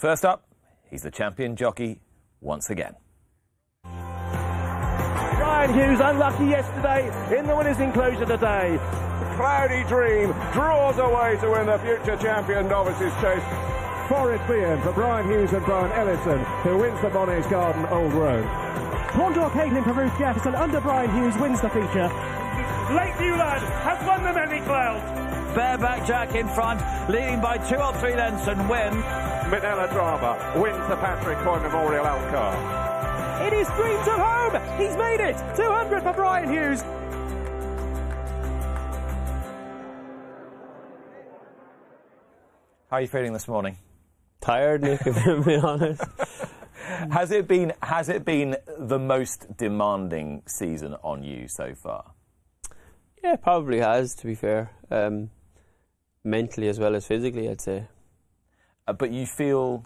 first up, he's the champion jockey once again. Brian Hughes unlucky yesterday in the winners' enclosure today. Cloudy Dream draws away to win the future champion novices chase. Forest Bihan for Brian Hughes and Brian Ellison, who wins the Monet's Garden Old Roan. Condor Caitlin for Ruth Jefferson under Brian Hughes wins the feature. Lake Newland has won the many clouds. Bareback Jack in front, leading by two or three lengths and win. Minella Drama wins the Patrick Coy Memorial Outcar. It is Dreams of Home. He's made it. 200 for Brian Hughes. How are you feeling this morning? Tired, Nick, if I'm being honest. Has it been has it been the most demanding season on you so far? Yeah, probably has, to be fair. Um, mentally as well as physically, I'd say. Uh, but you feel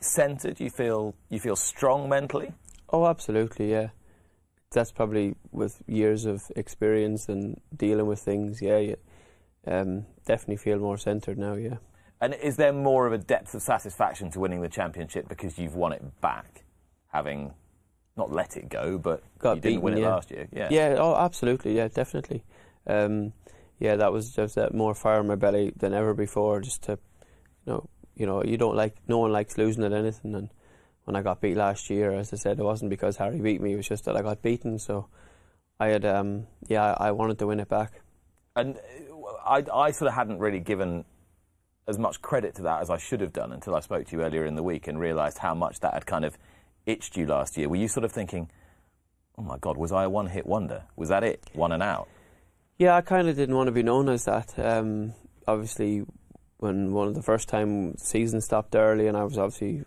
centered. You feel you feel strong mentally. Oh, absolutely, yeah. That's probably with years of experience and dealing with things. Yeah, yeah. Um, definitely feel more centered now. Yeah. And is there more of a depth of satisfaction to winning the championship because you've won it back, having not let it go, but Got you didn't beaten, win it yeah. last year? Yeah. Yeah. Oh, absolutely. Yeah, definitely. Um, yeah, that was just that more fire in my belly than ever before. Just to, you know, you know, you don't like. No one likes losing at anything. And when I got beat last year, as I said, it wasn't because Harry beat me. It was just that I got beaten. So I had, um, yeah, I wanted to win it back. And uh, I, I sort of hadn't really given as much credit to that as I should have done until I spoke to you earlier in the week and realised how much that had kind of itched you last year. Were you sort of thinking, oh my God, was I a one hit wonder? Was that it? One and out? Yeah, I kind of didn't want to be known as that. Um, obviously, when one of the first time season stopped early, and I was obviously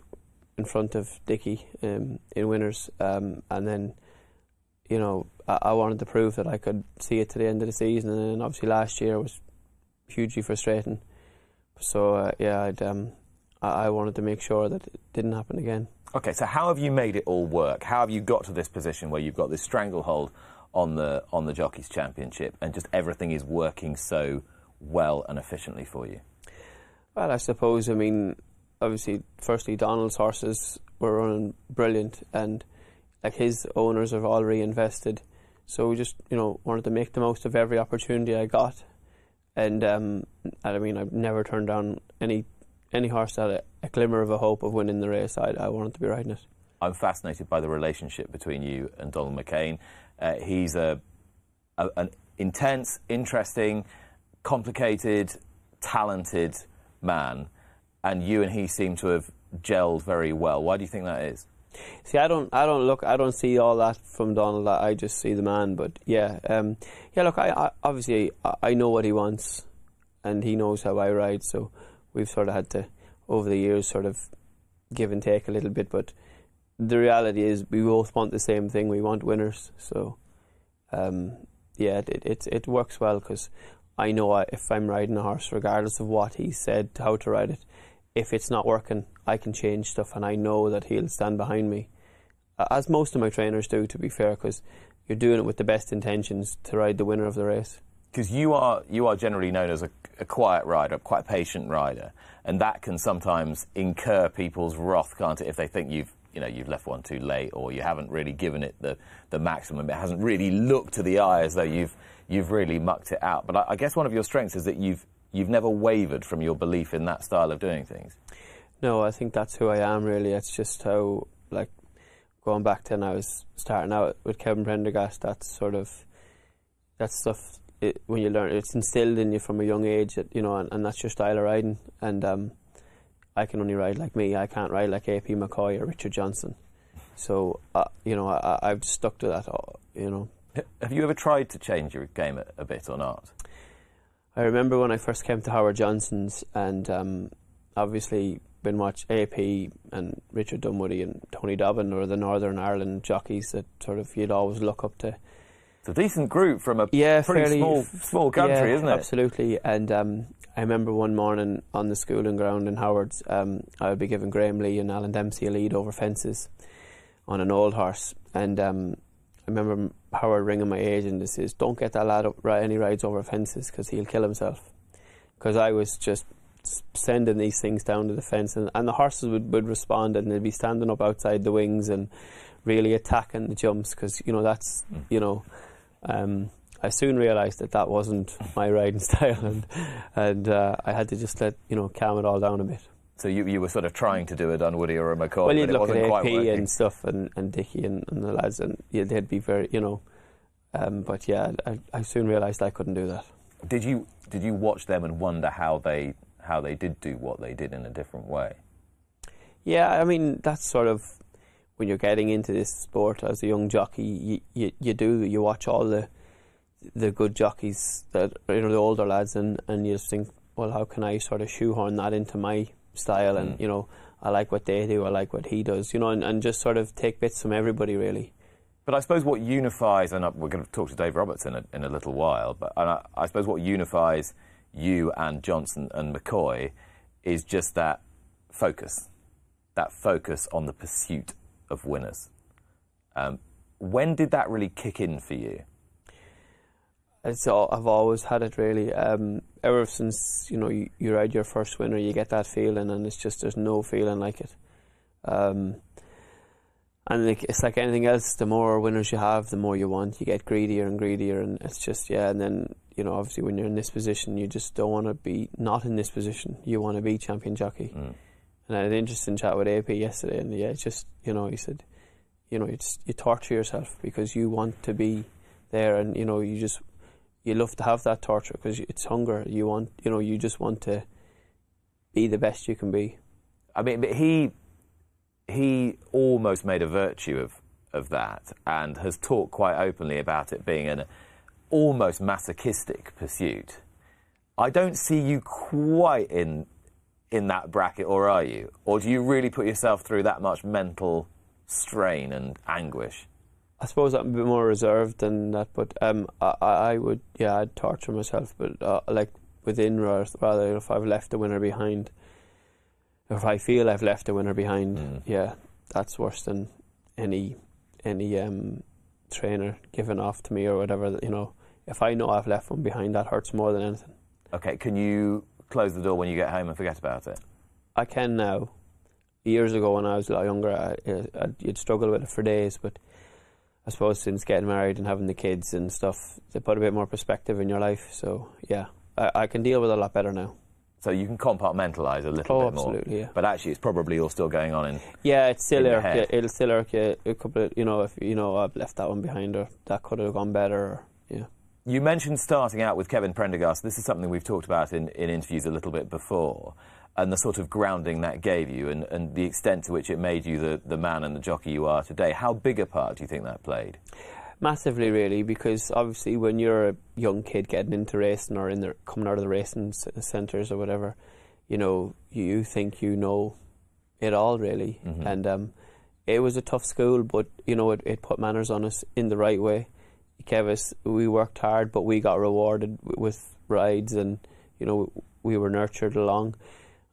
in front of Dicky um, in winners, um, and then you know I, I wanted to prove that I could see it to the end of the season, and obviously last year was hugely frustrating. So uh, yeah, I'd, um, I, I wanted to make sure that it didn't happen again. Okay, so how have you made it all work? How have you got to this position where you've got this stranglehold on the on the jockeys championship, and just everything is working so well and efficiently for you? Well, I suppose, I mean, obviously, firstly, Donald's horses were running brilliant, and like his owners have all reinvested. So we just, you know, wanted to make the most of every opportunity I got. And, um, I mean, I've never turned down any any horse that had a, a glimmer of a hope of winning the race. I, I wanted to be riding it. I'm fascinated by the relationship between you and Donald McCain. Uh, he's a, a, an intense, interesting, complicated, talented man, and you and he seem to have gelled very well. Why do you think that is? See, I don't, I don't look, I don't see all that from Donald. I just see the man. But yeah, um, yeah. Look, I, I obviously I, I know what he wants, and he knows how I ride. So we've sort of had to, over the years, sort of give and take a little bit. But the reality is, we both want the same thing. We want winners. So um, yeah, it, it it works well because I know I, if I'm riding a horse, regardless of what he said, how to ride it, if it's not working, I can change stuff, and I know that he'll stand behind me, as most of my trainers do. To be fair, because you're doing it with the best intentions to ride the winner of the race. Because you are you are generally known as a, a quiet rider, quite a patient rider, and that can sometimes incur people's wrath, can't it? If they think you've you know you've left one too late, or you haven't really given it the, the maximum, it hasn't really looked to the eye as though you've you've really mucked it out. But I, I guess one of your strengths is that you've you've never wavered from your belief in that style of doing things. No, I think that's who I am. Really, it's just how like going back to when I was starting out with Kevin Prendergast. That's sort of that stuff. It, when you learn, it's instilled in you from a young age. That, you know, and, and that's your style of riding. And um, I can only ride like me. I can't ride like AP McCoy or Richard Johnson. So uh, you know, I, I've stuck to that. uh, You know. Have you ever tried to change your game a, a bit or not? I remember when I first came to Howard Johnson's, and um, obviously been watch AP and Richard Dunwoody and Tony Dobbin or the Northern Ireland jockeys that sort of you'd always look up to. It's a decent group from a Yeah, pretty fairly small small country, yeah, isn't it? Absolutely. And um, I remember one morning on the schooling ground in Howard's, um, I would be giving Graham Lee and Alan Dempsey a lead over fences on an old horse, and um, I remember Howard ringing my agent and says, "Don't get that lad up, any rides over fences because he'll kill himself." Because I was just sending these things down to the fence, and, and the horses would, would respond, and they'd be standing up outside the wings and really attacking the jumps because you know that's you know. Um, I soon realised that that wasn't my riding style, and and uh, I had to just let you know calm it all down a bit. So you, you were sort of trying to do a Dunwoody or a McCoy, well, you'd it look wasn't at quite AP working. and stuff, and, and Dickie and, and the lads, and yeah, they'd be very, you know. Um, but yeah, I, I soon realised I couldn't do that. Did you did you watch them and wonder how they how they did do what they did in a different way? Yeah, I mean that's sort of when you're getting into this sport as a young jockey, you, you, you do you watch all the the good jockeys that you know the older lads, and, and you just think, well, how can I sort of shoehorn that into my style? And Mm. you know, I like what they do, I like what he does, you know, and, and just sort of take bits from everybody really. But I suppose what unifies, and we're going to talk to Dave Roberts in a, in a little while, but and I, I suppose what unifies you and Johnson and McCoy is just that focus, that focus on the pursuit of winners. Um, when did that really kick in for you? It's all, I've always had it really. Um, ever since you know you, you ride your first winner, you get that feeling, and it's just there's no feeling like it. Um, and like, it's like anything else. The more winners you have, the more you want. You get greedier and greedier, and it's just yeah. And then you know, obviously, when you're in this position, you just don't want to be not in this position. You want to be champion jockey. Mm. And I had an interesting chat with AP yesterday, and yeah, just you know, he said, you know, you just you torture yourself because you want to be there, and you know, you just you love to have that torture because it's hunger. You want, you know, you just want to be the best you can be. I mean, but he he almost made a virtue of of that, and has talked quite openly about it being an almost masochistic pursuit. I don't see you quite in in that bracket, or are you? Or do you really put yourself through that much mental strain and anguish? I suppose I'm a bit more reserved than that, but um, I, I would, yeah, I'd torture myself, but uh, like within rather, rather if I've left a winner behind, if I feel I've left a winner behind, Mm. yeah, that's worse than any any um, trainer giving off to me or whatever. You know, if I know I've left one behind, that hurts more than anything. Okay, can you close the door when you get home and forget about it? I can now. Years ago, when I was a lot younger, I, I, you'd struggle with it for days. But I suppose since getting married and having the kids and stuff, they put a bit more perspective in your life. So yeah, I, I can deal with it a lot better now. So you can compartmentalise a little Oh, bit more. absolutely, yeah. But actually, it's probably all still going on in. Yeah, it's still irk. head. It'll still irk you. A couple of, you know, if you know I've left that one behind, or that could have gone better. Or, yeah. You mentioned starting out with Kevin Prendergast. This is something we've talked about in, in interviews a little bit before, and the sort of grounding that gave you, and, and the extent to which it made you the, the man and the jockey you are today. How big a part do you think that played? Massively, really, because obviously when you're a young kid getting into racing or in the coming out of the racing centres or whatever, you know, you think you know it all really, and um, it was a tough school, but you know, it, it put manners on us in the right way. Us we worked hard, but we got rewarded with rides, and you know, we were nurtured along.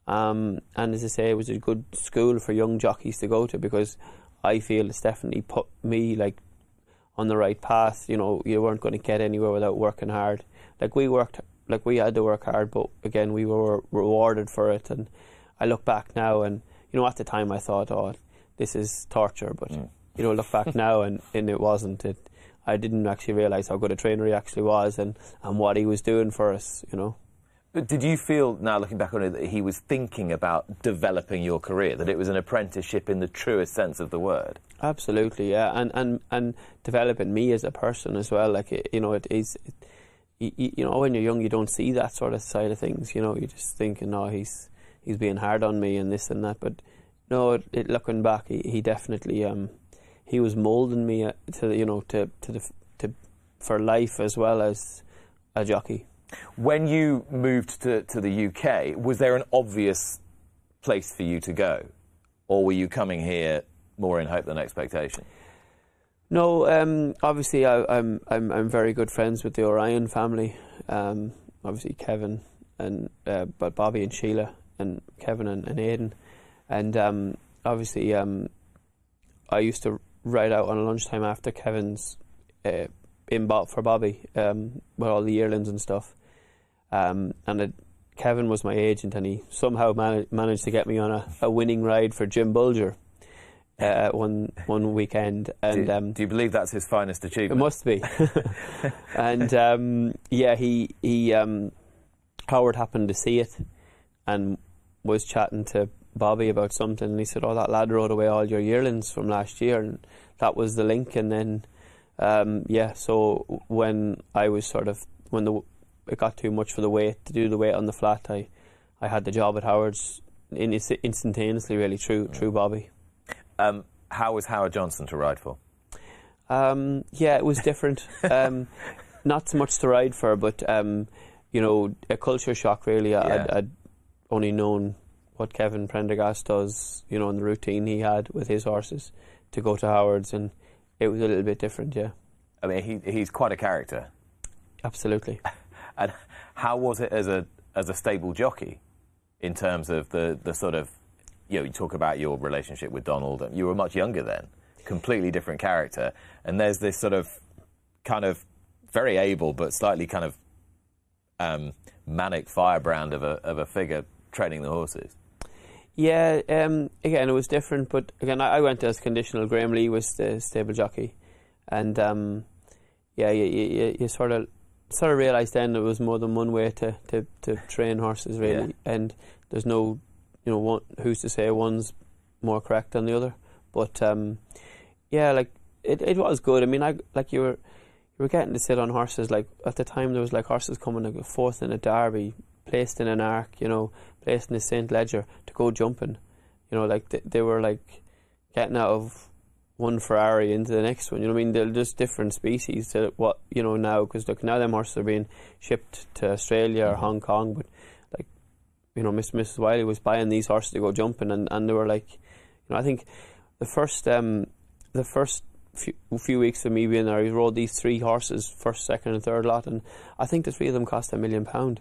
Um, and as I say, it was a good school for young jockeys to go to because I feel it's definitely put me like on the right path. You know, you weren't going to get anywhere without working hard. Like we worked, like we had to work hard, but again, we were rewarded for it. And I look back now, and you know, at the time, I thought, oh, this is torture. But you know, look back now, and, and it wasn't. It. I didn't actually realise how good a trainer he actually was, and, and what he was doing for us. You know. But did you feel, now looking back on it, that he was thinking about developing your career, that it was an apprenticeship in the truest sense of the word? Absolutely, yeah, and and and developing me as a person as well. Like it, you know, it is. It, you, you know, when you're young, you don't see that sort of side of things. You know, you just thinking, "No, he's he's being hard on me and this and that." But no, it, looking back, he, he definitely um he was molding me uh, to you know to to the to for life as well as a jockey. When you moved to, to the UK, was there an obvious place for you to go? Or were you coming here more in hope than expectation? No, um, obviously I, I'm I'm I'm very good friends with the O'Ryan family. Um, obviously Kevin and uh, but Bobby and Sheila and Kevin and, and Aidan, and um, obviously um, I used to ride out on a lunchtime after Kevin's uh, in Bob for Bobby um, with all the yearlings and stuff. Um, and it, Kevin was my agent, and he somehow man- managed to get me on a, a winning ride for Jim Bolger uh, one one weekend, and do, um, do you believe that's his finest achievement? it must be. and um, yeah, he he um, Howard happened to see it, and was chatting to Bobby about something, and he said, "Oh, that lad rode away all your yearlings from last year," and that was the link. And then, um, yeah, so when I was sort of when the it got too much for the weight to do the weight on the flat, I I had the job at Howard's in, instantaneously, really through through Bobby. Um, how was Howard Johnson to ride for? Um, yeah, it was different. um, not so much to ride for, but um, you know, a culture shock. Really, Yeah. I'd, I'd only known what Kevin Prendergast does, you know, in the routine he had with his horses to go to Howard's, and it was a little bit different. Yeah, I mean, he, he's quite a character. absolutely. And how was it as a as a stable jockey, in terms of the, the sort of, you know, you talk about your relationship with Donald. And you were much younger then, completely different character, and there's this sort of, kind of, very able but slightly kind of, um, manic firebrand of a of a figure training the horses. Yeah, um, again, it was different, but again, I, I went as conditional. Graham Lee was the stable jockey, and um, yeah, you, you, you sort of sort of realised then there was more than one way to, to, to train horses, really, Yeah. and there's no, you know, one, who's to say one's more correct than the other, but um, yeah, like it, it was good. I mean, I like you were you were getting to sit on horses. Like at the time, there was like horses coming like fourth in a derby, placed in an arc, you know, placed in a Saint Leger to go jumping. You know, like they, they were like getting out of one Ferrari into the next one. You know what I mean? They're just different species to what you know now. Because look, now them horses are being shipped to Australia or Hong Kong, but like you know, Mr. Mrs. Wylie was buying these horses to go jumping, and, and they were like, you know, I think the first um, the first few, few weeks of me being there, he rode these three horses, first, second, and third lot, and I think the three of them cost a million pound.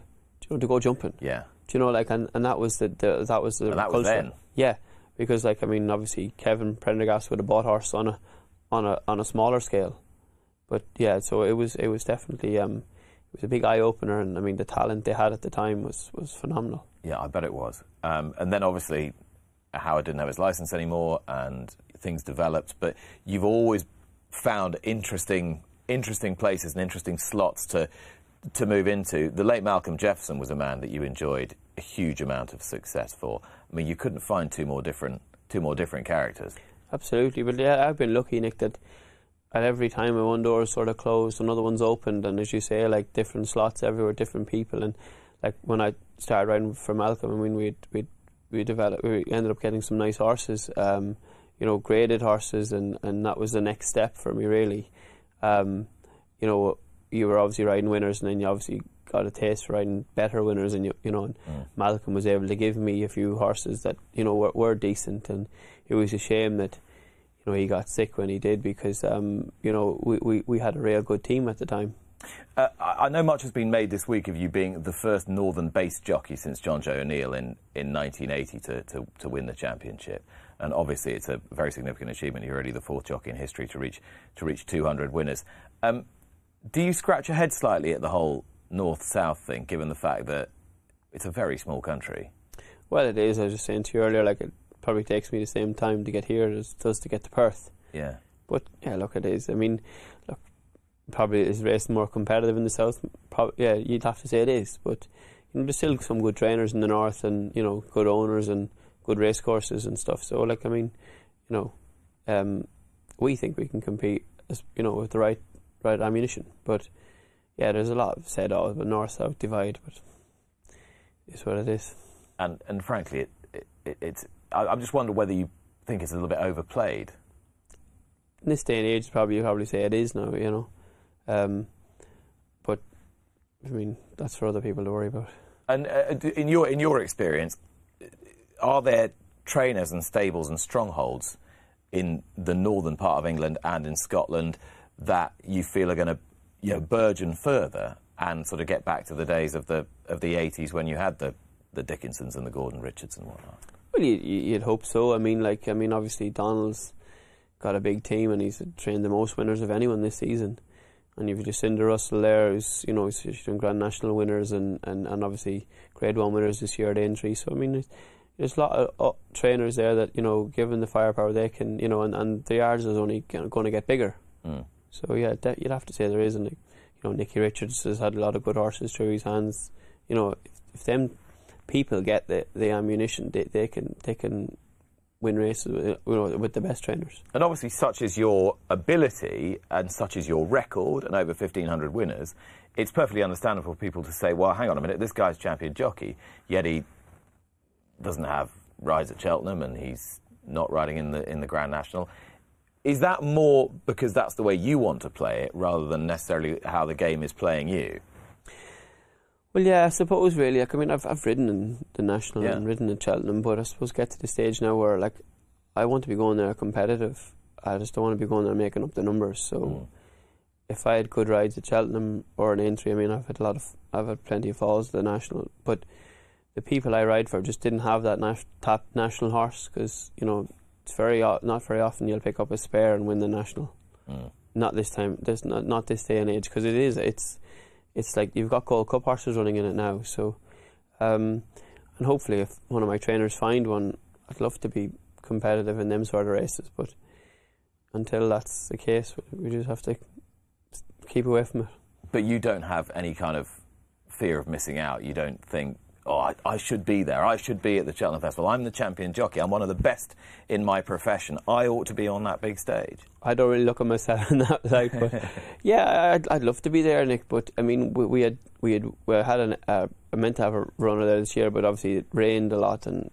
You know, to go jumping. Yeah, Do you know, like, and, and that was the, the that was the And that was then? Yeah, because like I mean, obviously Kevin Prendergast would have bought horse on a on a on a smaller scale, but yeah, so it was it was definitely um it was a big eye opener, and I mean the talent they had at the time was was phenomenal. yeah, I bet it was. Um, and then obviously Howard didn't have his license anymore, and things developed. But you've always found interesting, interesting places and interesting slots to to move into. The late Malcolm Jefferson was a man that you enjoyed a huge amount of success for. I mean, you couldn't find two more different two more different characters. Absolutely, but yeah, I've been lucky, Nick, that at every time one door is sort of closed, another one's opened, and as you say, like different slots everywhere, different people, and like when I started riding for Malcolm, I mean, we we we developed, we ended up getting some nice horses, um, you know, graded horses, and and that was the next step for me, really. Um, you know, you were obviously riding winners, and then you obviously got a taste for riding better winners, and you you know, and Malcolm was able to give me a few horses that you know were, were decent, and it was a shame that you know he got sick when he did because um, you know we, we, we had a real good team at the time. Uh, I I know much has been made this week of you being the first northern-based jockey since Jonjo O'Neill in, in 1980 to, to, to win the championship, and obviously it's a very significant achievement. You're already the fourth jockey in history to reach to reach 200 winners. Um, do you scratch your head slightly at the whole north-south thing, given the fact that it's a very small country? Well, it is. I was just saying to you earlier, like it probably takes me the same time to get here as it does to get to Perth. Yeah. But yeah, look, it is. I mean, look, probably is race more competitive in the south? Prob- yeah, you'd have to say it is. But you know, there's still some good trainers in the north, and you know, good owners and good race courses and stuff. So, like, I mean, you know, um, we think we can compete, as, you know, with the right right ammunition. But yeah, there's a lot said oh, the north south divide, but it's what it is. And and frankly, it, it, it, it's. I, I'm just wondering whether you think it's a little bit overplayed. in this day and age, probably you probably say it is now, you know. Um, but I mean, that's for other people to worry about. And uh, in your in your experience, are there trainers and stables and strongholds in the northern part of England and in Scotland that you feel are going to you know burgeon further and sort of get back to the days of the of the 80s when you had the the Dickinsons and the Gordon Richards and whatnot? Well, you, you- you'd hope so. I mean, like, I mean, obviously Donald's got a big team and he's trained the most winners of anyone this season. And you've Lucinda Russell there, who's you know she's doing Grand National winners and, and, and obviously Grade One winners this year at Aintree. So I mean, there's, there's a lot of uh, trainers there that you know, given the firepower, they can you know, and, and the yards is only going to get bigger. Mm. So yeah, you'd have to say there is, and you know, Nicky Richards has had a lot of good horses through his hands. You know, if, if them people get the, the ammunition, they, they can they can win races with, you know, with the best trainers. And obviously, such is your ability and such is your record, and over 1,500 winners, it's perfectly understandable for people to say, well, hang on a minute, this guy's champion jockey, yet he doesn't have rides at Cheltenham and he's not riding in the, in the Grand National. Is that more because that's the way you want to play it rather than necessarily how the game is playing you? Well, yeah, I suppose really. Like, I mean, I've I've ridden in the national Yeah. and ridden in Cheltenham, but I suppose get to the stage now where like I want to be going there competitive. I just don't want to be going there making up the numbers. So Mm. if I had good rides at Cheltenham or Aintree, I mean, I've had a lot of I've had plenty of falls at the national, but the people I ride for just didn't have that top national horse because you know it's very not very often you'll pick up a spare and win the national. Mm. Not this time. This not not this day and age because it is it's it's like you've got Gold Cup horses running in it now. So, um, and hopefully, if one of my trainers find one, I'd love to be competitive in them sort of races. But until that's the case, we just have to keep away from it. But you don't have any kind of fear of missing out. You don't think, oh, I, I should be there. I should be at the Cheltenham Festival. I'm the champion jockey. I'm one of the best in my profession. I ought to be on that big stage. I don't really look at myself in that light, but yeah, I'd, I'd love to be there, Nick. But I mean, we, we had we had we had an, uh, I meant to have a runner there this year, but obviously it rained a lot, and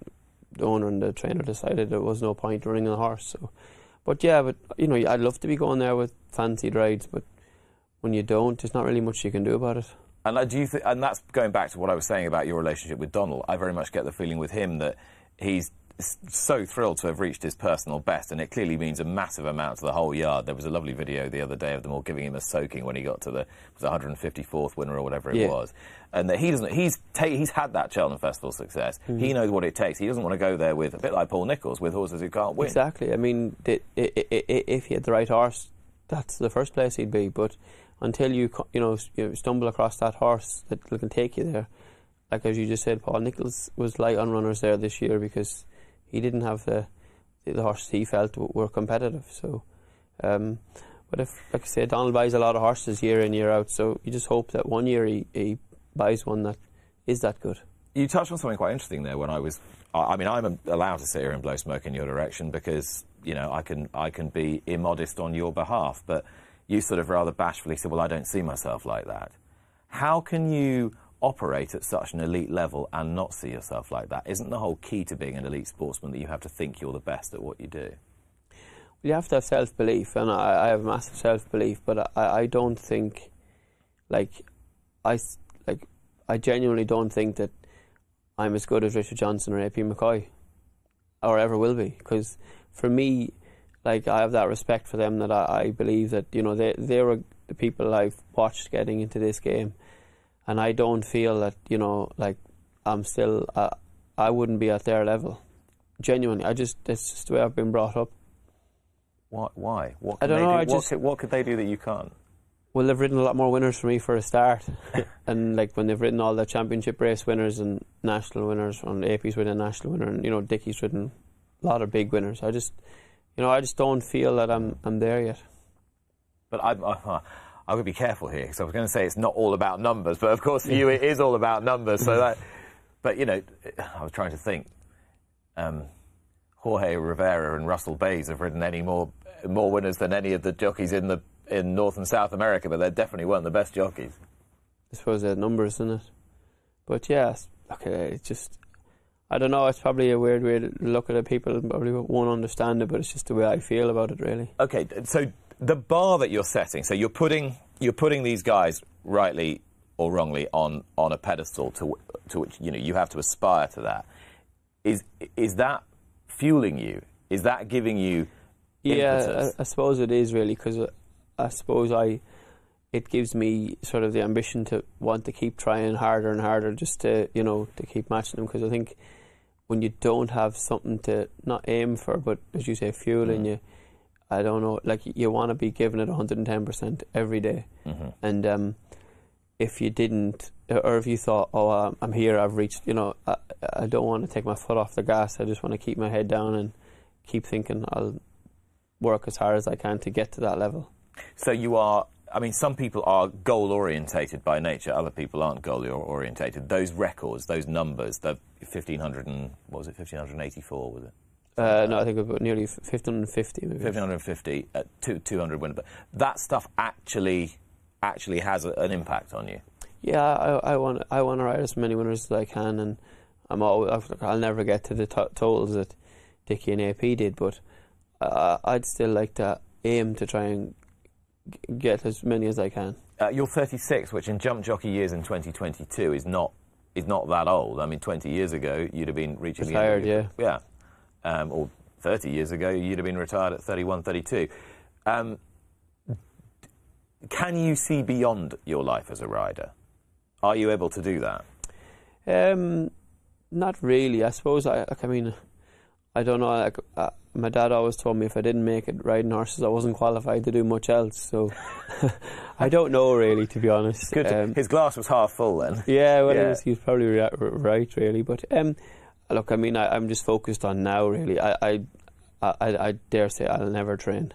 the owner and the trainer decided there was no point running the horse. So, but yeah, but you know, I'd love to be going there with fancied rides, but when you don't, there's not really much you can do about it. And do you th- and that's going back to what I was saying about your relationship with Donald. I very much get the feeling with him that he's so thrilled to have reached his personal best, and it clearly means a massive amount to the whole yard. There was a lovely video the other day of them all giving him a soaking when he got to the was 154th winner or whatever it Yeah. was, and that he doesn't. He's ta- he's had that Cheltenham Festival success. Mm-hmm. He knows what it takes. He doesn't want to go there with a bit like Paul Nicholls with horses who can't win. Exactly. I mean, the, i i i if he had the right horse, that's the first place he'd be. But until you you know you stumble across that horse that can take you there, like as you just said, Paul Nicholls was light on runners there this year because he didn't have the the horses he felt were competitive. So, um, but if like I say, Donald buys a lot of horses year in year out, so you just hope that one year he, he buys one that is that good. You touched on something quite interesting there. When I was, I mean, I'm allowed to sit here and blow smoke in your direction because you know I can I can be immodest on your behalf. But you sort of rather bashfully said, "Well, I don't see myself like that." How can you operate at such an elite level and not see yourself like that? Isn't the whole key to being an elite sportsman that you have to think you're the best at what you do? Well, you have to have self belief, and I, I have massive self belief, but I, I don't think, like, I like, I genuinely don't think that I'm as good as Richard Johnson or AP McCoy, or ever will be, because for me, like, I have that respect for them that I, I believe that you know they they were the people I've watched getting into this game, and I don't feel that you know like I'm still uh, I wouldn't be at their level, genuinely. I just it's just the way I've been brought up. Why? Why? What I don't they know, Do? I what, just- could, what could they do that you can't? Well, they've ridden a lot more winners for me for a start, and like when they've ridden all the championship race winners and national winners, and AP's ridden a national winner, and you know Dickie's ridden a lot of big winners. I just, you know, I just don't feel that I'm I'm there yet. But I'm, uh, I would be careful here because I was going to say it's not all about numbers, but of course for you it is all about numbers. So that, but you know, I was trying to think. Um, Jorge Ricardo and Russell Baze have ridden any more more winners than any of the jockeys in the in North and South America, but they definitely weren't the best jockeys. I suppose the numbers in it, but yeah, okay, it's just. I don't know. It's probably a weird way to look at it. People probably won't understand it, but it's just the way I feel about it, really. Okay, so the bar that you're setting, so you're putting you're putting these guys rightly or wrongly on on a pedestal to to which you know you have to aspire to that. Is is that fueling you? Is that giving you Yeah. I, I suppose it is really because uh, I suppose I it gives me sort of the ambition to want to keep trying harder and harder just to you know to keep matching them because I think when you don't have something to not aim for but as you say fueling Mm. you I don't know. Like you want to be giving it 110 percent every day. Mm-hmm. and um, if you didn't, or if you thought, oh, I'm- I'm here, I've reached, you know, I, I don't want to take my foot off the gas. I just want to keep my head down and keep thinking I'll work as hard as I can to get to that level. So you are. I mean, some people are goal orientated by nature. Other people aren't goal orientated. Those records, those numbers, the 1500 and what was it? 1584 was it? Uh, no, I think about nearly 1550 maybe. 1550 at two, 200 win. But that stuff actually actually has a, an impact on you. Yeah, I, I want I want to ride as many winners as I can, and I'm always, I'll never get to the to- totals that Dickie and AP did, but uh, I'd still like to aim to try and get as many as I can. Uh, you're 36, which in jump jockey years in 2022 is not is not that old. I mean, 20 years ago you'd have been reaching Retired, the end of your, yeah, um, or 30 years ago you'd have been retired at 31, 32. Um, can you see beyond your life as a rider? Are you able to do that? Um, not really. I suppose I. Like, I mean, I don't know. Like, uh, my dad always told me if I didn't make it riding horses, I wasn't qualified to do much else. So I don't know really, to be honest. Good. Um, his glass was half full then. yeah, well, Yeah. He, was, he was probably ri- r- right, really. But um, look, I mean, I, I'm just focused on now. Really, I, I, I, I dare say I'll never train.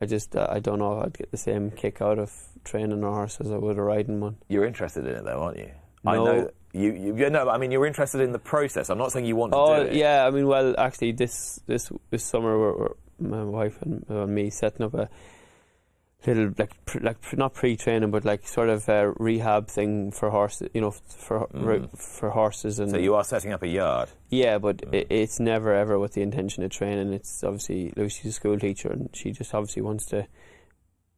I just, uh, I don't know. if I'd get the same kick out of training a horse as I would a riding one. You're interested in it though, aren't you? I know you, you. you know, I mean, you're interested in the process. I'm not saying you want to Oh do it. yeah, I mean, well, actually, this this this summer, we're, we're, my wife and uh, me setting up a little like pr- like pr- not pre-training, but like sort of a rehab thing for horses. You know, for ri- for horses and Mm. So you are setting up a yard. yeah, but it, it's never ever with the intention of training. It's obviously Lucy's a school teacher, and she just obviously wants to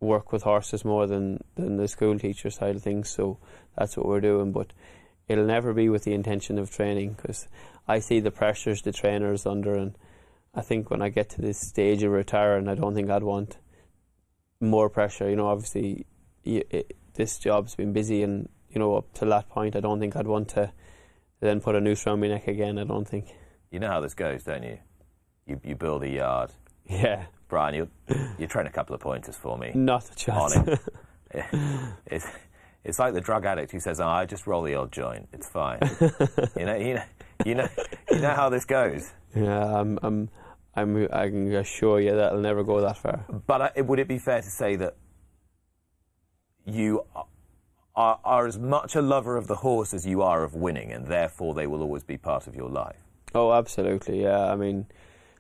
work with horses more than than the school teacher side of things. So that's what we're doing. But it'll never be with the intention of training because I see the pressures the trainers under, and I think when I get to this stage of retiring, I don't think I'd want more pressure. You know, obviously, y it, this job's been busy, and you know, up to that point, I don't think I'd want to then put a noose around my neck again. I don't think. You know how this goes, don't you? You, you build a yard. Yeah, Brian, you you train a couple of pointers for me. not a on chance. it. it's, it's like the drug addict who says, oh, "I just roll the old joint. It's fine." you know, you know, you know, you know how this goes. yeah, I'm, I'm, I'm, I can assure you that I'll never go that far. But uh, would it be fair to say that you are, are as much a lover of the horse as you are of winning, and therefore they will always be part of your life? Oh, absolutely. Yeah, I mean,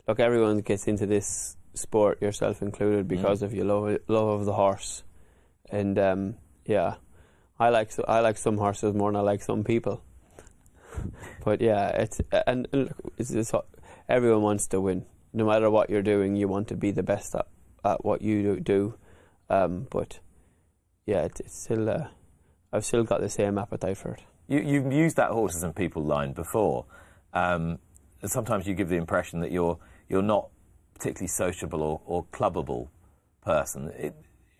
look, everyone gets into this sport, yourself included, because of your love, love of the horse, and um, yeah, I like so, I like some horses more than I like some people. but yeah, it's and, look, it's just, everyone wants to win. No matter what you're doing, you want to be the best at, at what you do. Um, but yeah, it, it's still uh, I've still got the same appetite for it. You, you've used that horses and people line before. Um, sometimes you give the impression that you're you're not particularly sociable or, or clubbable person. It,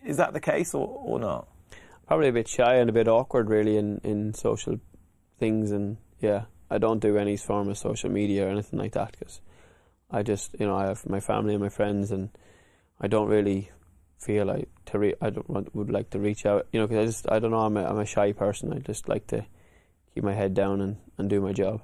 is that the case or, or not? Probably a bit shy and a bit awkward really in, in social things and yeah I don't do any form of social media or anything like that because I just you know I have my family and my friends and I don't really feel like to re- I don't want, would like to reach out you know because I just I don't know I'm a, I'm a shy person. I just like to keep my head down and, and do my job